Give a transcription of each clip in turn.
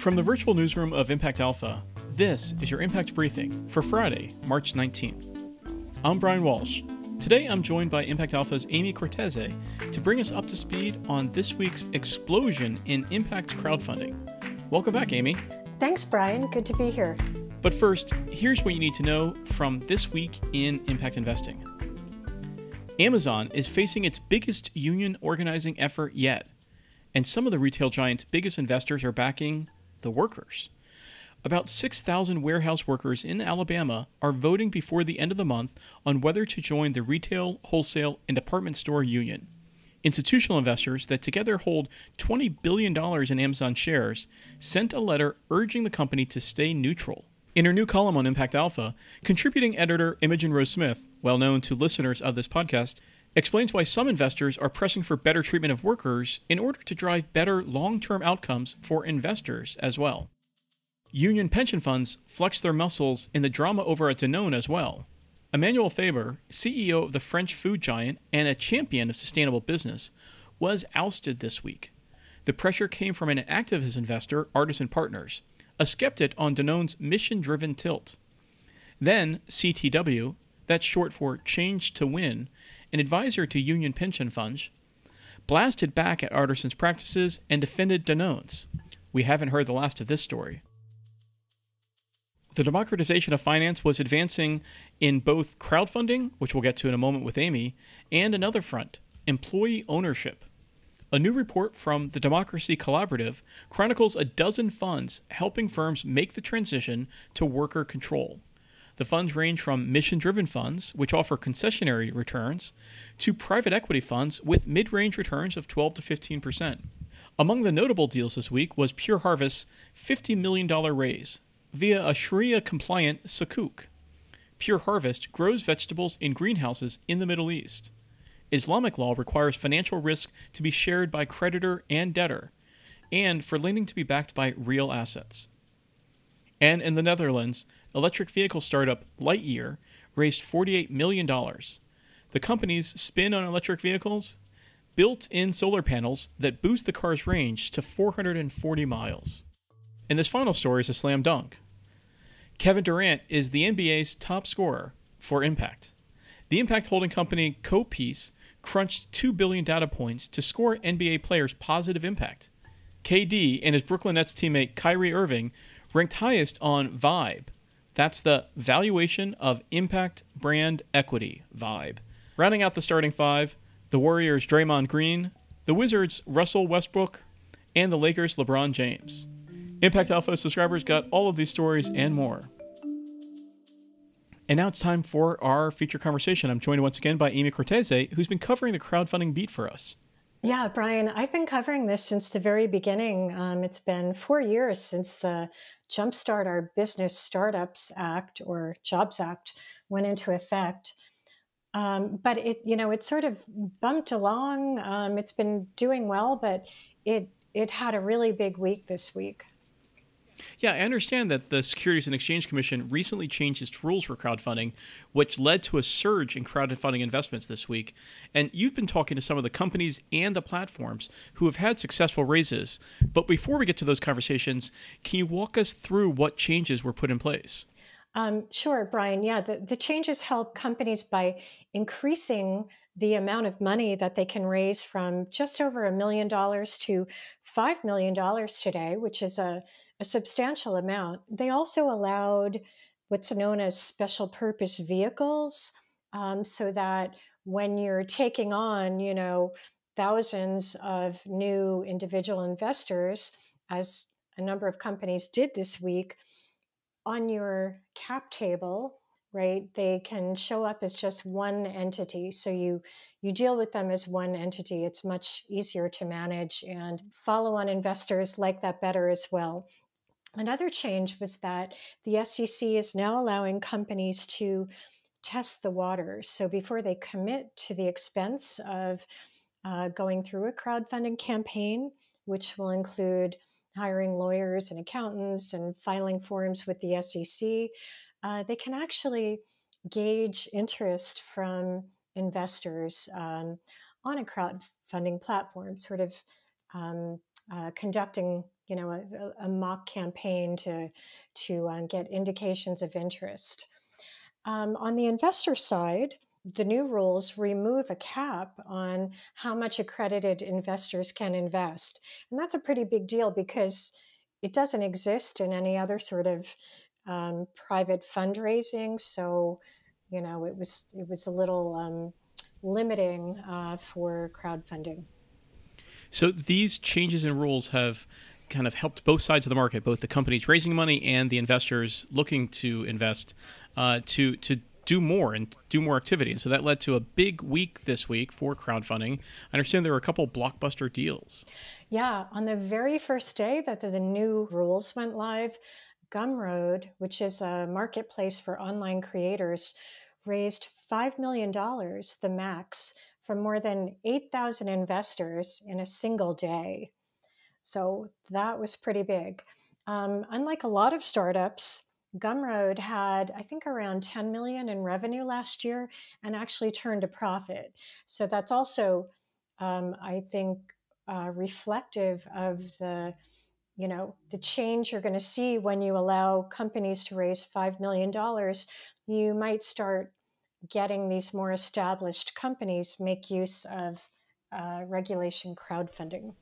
From the virtual newsroom of Impact Alpha, this is your Impact Briefing for Friday, March 19th. I'm Brian Walsh. Today I'm joined by Impact Alpha's Amy Cortese to bring us up to speed on this week's explosion in Impact crowdfunding. Welcome back, Amy. Thanks, Brian. Good to be here. But first, here's what you need to know from this week in impact investing. Amazon is facing its biggest union organizing effort yet, and some of the retail giant's biggest investors are backing the workers. About 6,000 warehouse workers in Alabama are voting before the end of the month on whether to join the retail, wholesale, and department store union. Institutional investors that together hold $20 billion in Amazon shares sent a letter urging the company to stay neutral. In her new column on Impact Alpha, contributing editor Imogen Rose Smith, well known to listeners of this podcast, explains why some investors are pressing for better treatment of workers in order to drive better long term outcomes for investors as well. Union pension funds flex their muscles in the drama over at Danone as well. Emmanuel Faber, CEO of the French food giant and a champion of sustainable business, was ousted this week. The pressure came from an activist investor, Artisan Partners, a skeptic on Danone's mission driven tilt. Then CTW, that's short for Change to Win, an advisor to union pension funds, blasted back at Artisan's practices and defended Danone's. We haven't heard the last of this story. The democratization of finance was advancing in both crowdfunding, which we'll get to in a moment with Amy, and another front employee ownership. A new report from the Democracy Collaborative chronicles a dozen funds helping firms make the transition to worker control. The funds range from mission driven funds, which offer concessionary returns, to private equity funds with mid range returns of 12 to 15%. Among the notable deals this week was Pure Harvest's $50 million raise via a Sharia compliant sukuk. Pure Harvest grows vegetables in greenhouses in the Middle East. Islamic law requires financial risk to be shared by creditor and debtor, and for lending to be backed by real assets. And in the Netherlands, electric vehicle startup Lightyear raised $48 million. The company's spin on electric vehicles? Built in solar panels that boost the car's range to 440 miles. And this final story is a slam dunk. Kevin Durant is the NBA's top scorer for Impact. The Impact holding company Copiece crunched 2 billion data points to score NBA players' positive impact. KD and his Brooklyn Nets teammate Kyrie Irving ranked highest on Vibe. That's the valuation of impact brand equity Vibe. Rounding out the starting five, the Warriors' Draymond Green, the Wizards' Russell Westbrook, and the Lakers' LeBron James. Impact Alpha subscribers got all of these stories and more. And now it's time for our feature conversation. I'm joined once again by Amy Cortese, who's been covering the crowdfunding beat for us. Yeah, Brian, I've been covering this since the very beginning. Um, it's been four years since the Jumpstart Our Business Startups Act or Jobs Act went into effect. Um, but it, you know, it sort of bumped along. Um, it's been doing well, but it it had a really big week this week. Yeah, I understand that the Securities and Exchange Commission recently changed its rules for crowdfunding, which led to a surge in crowdfunding investments this week. And you've been talking to some of the companies and the platforms who have had successful raises. But before we get to those conversations, can you walk us through what changes were put in place? Um, sure, Brian. Yeah, the, the changes help companies by increasing the amount of money that they can raise from just over a million dollars to five million dollars today, which is a a substantial amount. They also allowed what's known as special purpose vehicles um, so that when you're taking on, you know, thousands of new individual investors, as a number of companies did this week, on your cap table, right they can show up as just one entity. So you you deal with them as one entity. It's much easier to manage and follow on investors like that better as well. Another change was that the SEC is now allowing companies to test the waters. So before they commit to the expense of uh, going through a crowdfunding campaign, which will include hiring lawyers and accountants and filing forms with the SEC, uh, they can actually gauge interest from investors um, on a crowdfunding platform, sort of um, uh, conducting you know, a, a mock campaign to to uh, get indications of interest. Um, on the investor side, the new rules remove a cap on how much accredited investors can invest. And that's a pretty big deal because it doesn't exist in any other sort of um, private fundraising. So, you know, it was it was a little um, limiting uh, for crowdfunding. So these changes in rules have kind of helped both sides of the market, both the companies raising money and the investors looking to invest, uh, to to do more and do more activity. And so that led to a big week this week for crowdfunding. I understand there were a couple blockbuster deals. Yeah, on the very first day that the new rules went live, Gumroad, which is a marketplace for online creators, raised $5 million, the max, from more than 8,000 investors in a single day. So that was pretty big. Um, unlike a lot of startups, Gumroad had, I think, around 10 million in revenue last year and actually turned a profit. So that's also, um, I think, uh, reflective of the, you know, the change you're going to see when you allow companies to raise $5 million. You might start getting these more established companies make use of uh, regulation crowdfunding.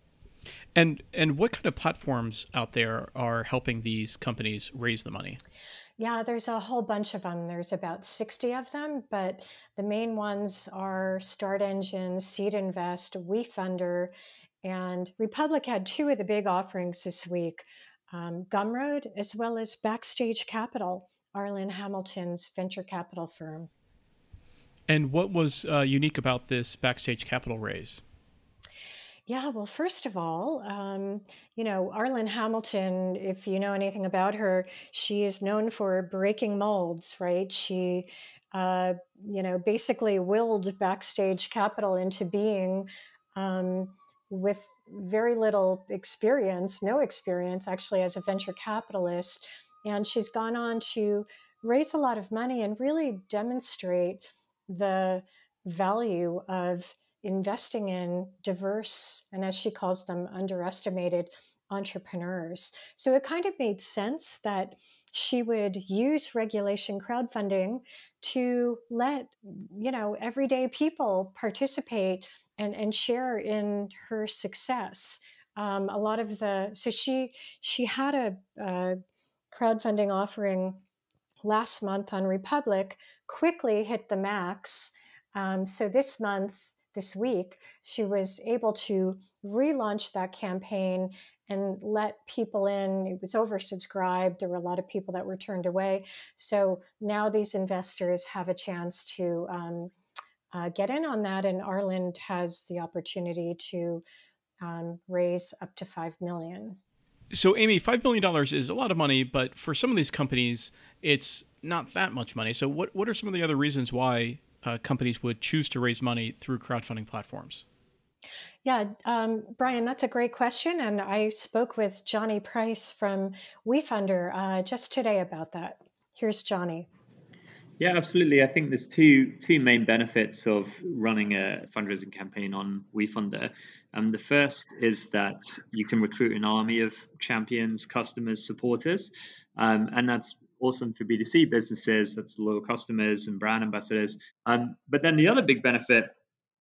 And and what kind of platforms out there are helping these companies raise the money? Yeah, there's a whole bunch of them. There's about 60 of them, but the main ones are StartEngine, Seed Invest, WeFunder, and Republic had two of the big offerings this week um, Gumroad, as well as Backstage Capital, Arlan Hamilton's venture capital firm. And what was uh, unique about this Backstage Capital raise? Yeah, well, first of all, um, you know, Arlan Hamilton, if you know anything about her, she is known for breaking molds, right? She, uh, you know, basically willed Backstage Capital into being um, with very little experience, no experience actually as a venture capitalist. And she's gone on to raise a lot of money and really demonstrate the value of investing in diverse and, as she calls them, underestimated entrepreneurs. So it kind of made sense that she would use regulation crowdfunding to let you know everyday people participate and, and share in her success. Um, a lot of the so she she had a, a crowdfunding offering last month on Republic, quickly hit the max. Um, so this month this week, she was able to relaunch that campaign and let people in. It was oversubscribed. There were a lot of people that were turned away. So now these investors have a chance to um, uh, get in on that, and Arlan has the opportunity to um, raise up to five million. So, Amy, five million dollars is a lot of money, but for some of these companies, it's not that much money. So, what what are some of the other reasons why uh, companies would choose to raise money through crowdfunding platforms? Yeah, um, Brian, that's a great question. And I spoke with Jonny Price from WeFunder uh, just today about that. Here's Jonny. Yeah, absolutely. I think there's two two main benefits of running a fundraising campaign on WeFunder. Um, the first is that you can recruit an army of champions, customers, supporters, um, and that's awesome for B2C businesses. That's loyal customers and brand ambassadors. Um, but then the other big benefit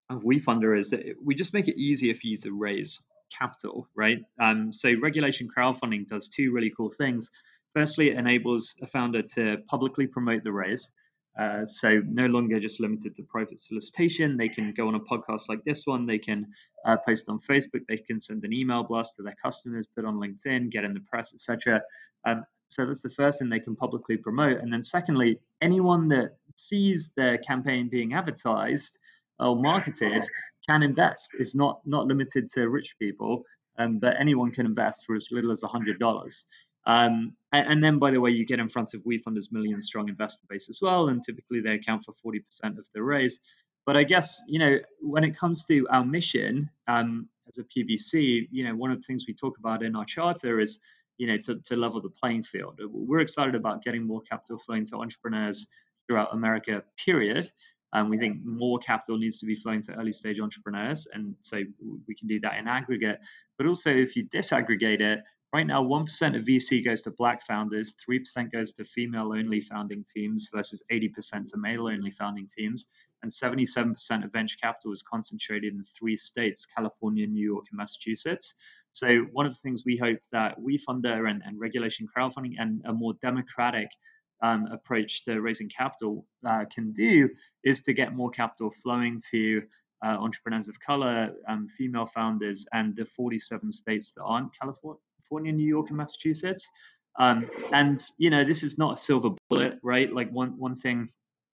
of WeFunder is that we just make it easier for you to raise capital, right? Um, so regulation crowdfunding does two really cool things. Firstly, it enables a founder to publicly promote the raise. Uh, so no longer just limited to private solicitation. They can go on a podcast like this one. They can uh, post on Facebook. They can send an email blast to their customers, put on LinkedIn, get in the press, etc. Um, so that's the first thing they can publicly promote. And then secondly, anyone that sees their campaign being advertised or marketed can invest. It's not not limited to rich people, um, but anyone can invest for as little as hundred dollars. Um, and, then, by the way, you get in front of WeFunder's million strong investor base as well, and typically they account for 40% of the raise. But I guess you know when it comes to our mission um, as a PBC, you know one of the things we talk about in our charter is you know, to, to level the playing field. Uh, we're excited about getting more capital flowing to entrepreneurs throughout America, period. And we think more capital needs to be flowing to early stage entrepreneurs. And so we can do that in aggregate. But also, if you disaggregate it, right now 1% of VC goes to black founders, 3% goes to female only founding teams versus 80% to male only founding teams. And 77% of venture capital is concentrated in three states California, New York, and Massachusetts. So, one of the things we hope that WeFunder and, and regulation crowdfunding and a more democratic um, approach to raising capital uh, can do is to get more capital flowing to uh, entrepreneurs of color, um, female founders, and the 47 states that aren't California, New York, and Massachusetts. Um, and you know, this is not a silver bullet, right? Like one one thing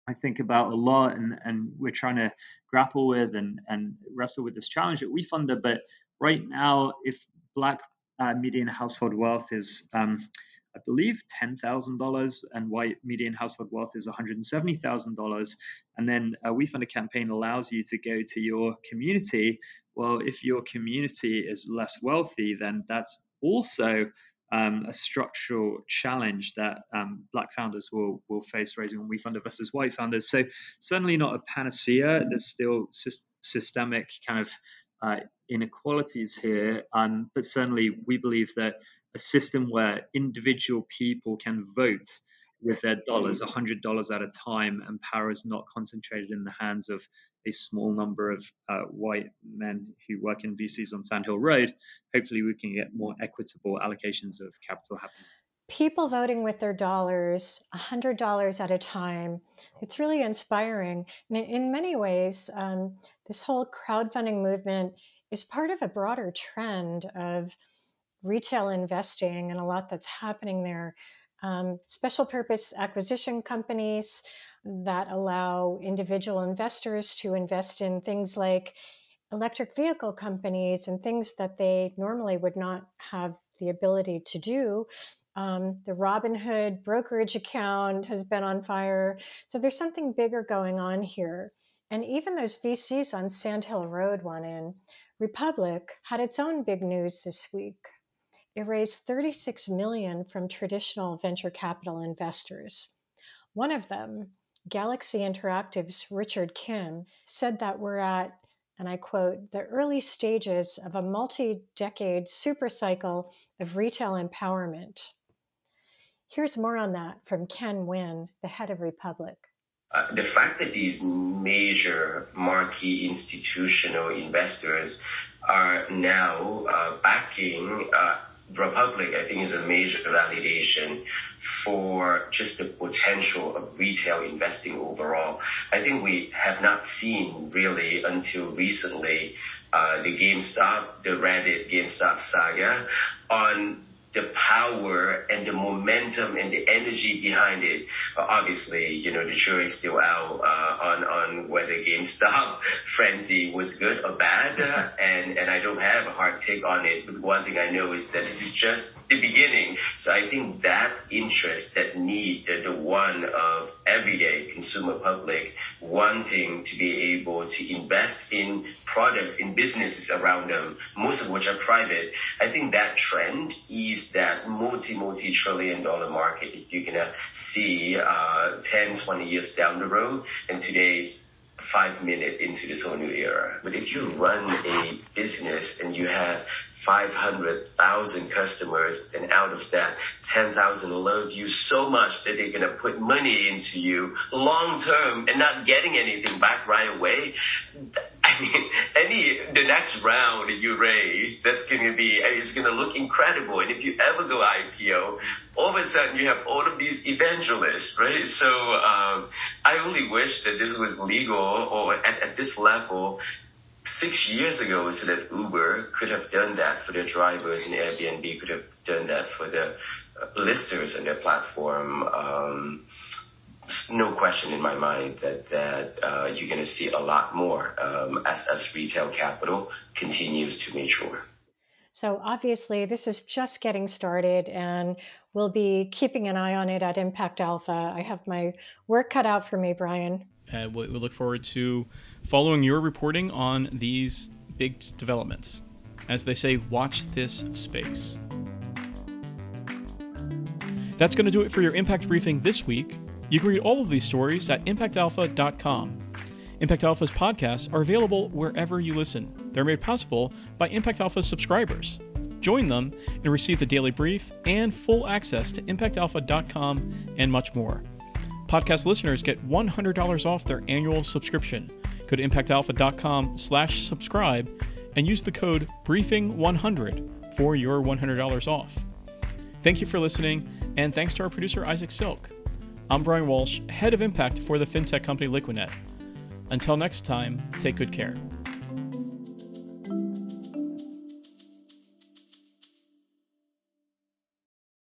I think about a lot, and and we're trying to grapple with and and wrestle with this challenge at WeFunder. But right now, if Black uh, median household wealth is um, I believe $10,000, and white median household wealth is $170,000. And then a WeFunder campaign allows you to go to your community. Well, if your community is less wealthy, then that's also um, a structural challenge that um, black founders will will face raising on WeFunder versus white founders. So certainly not a panacea. There's still sy- systemic kind of uh, inequalities here, um, but certainly we believe that a system where individual people can vote with their dollars, $100 at a time, and power is not concentrated in the hands of a small number of uh, white men who work in VCs on Sand Hill Road. Hopefully, we can get more equitable allocations of capital happening. People voting with their dollars, $100 at a time. It's really inspiring. And in many ways, um, this whole crowdfunding movement is part of a broader trend of retail investing and a lot that's happening there. Um, special purpose acquisition companies that allow individual investors to invest in things like electric vehicle companies and things that they normally would not have the ability to do. Um, the Robinhood brokerage account has been on fire. So there's something bigger going on here. And even those VCs on Sand Hill Road went in. Republic had its own big news this week. It raised 36 million from traditional venture capital investors. One of them, Galaxy Interactive's Richard Kim, said that we're at, and I quote, the early stages of a multi decade supercycle of retail empowerment. Here's more on that from Ken Nguyen, the head of Republic. Uh, the fact that these major marquee institutional investors are now uh, backing uh, Republic, I think, is a major validation for just the potential of retail investing overall. I think we have not seen really until recently uh, the GameStop, the Reddit GameStop saga on the power and the momentum and the energy behind it. Uh, obviously, you know, the jury's still out uh, on on whether GameStop frenzy was good or bad, uh, and and I don't have a hard take on it. But one thing I know is that this is just the beginning. So I think that interest, that need, the, one of everyday consumer public wanting to be able to invest in products, in businesses around them, most of which are private, I think that trend is that multi, multi trillion dollar market that you're going to see uh, 10, 20 years down the road. And today's five minutes into this whole new era. But if you run a business and you have 500,000 customers, and out of that, 10,000 love you so much that they're going to put money into you long term and not getting anything back right away. I mean, any the next round you raise, that's going to be it's going to look incredible. And if you ever go IPO, all of a sudden you have all of these evangelists, right? So um, I only wish that this was legal or at, at this level six years ago so that Uber could have done that for their drivers and Airbnb could have done that for the uh, listers on their platform. Um, no question in my mind that that uh, you're going to see a lot more um, as as retail capital continues to mature. So obviously, this is just getting started, and we'll be keeping an eye on it at Impact Alpha. I have my work cut out for me, Brian. Uh, we look forward to following your reporting on these big developments. As they say, watch this space. That's going to do it for your Impact Briefing this week. You can read all of these stories at impactalpha.com. Impact Alpha's podcasts are available wherever you listen. They're made possible by Impact Alpha subscribers. Join them and receive the daily brief and full access to impactalpha.com and much more. Podcast listeners get $100 off their annual subscription. Go to impactalpha.com slash subscribe and use the code BRIEFING100 for your $100 off. Thank you for listening, and thanks to our producer Isaac Silk. I'm Brian Walsh, head of impact for the fintech company Liquidnet. Until next time, take good care.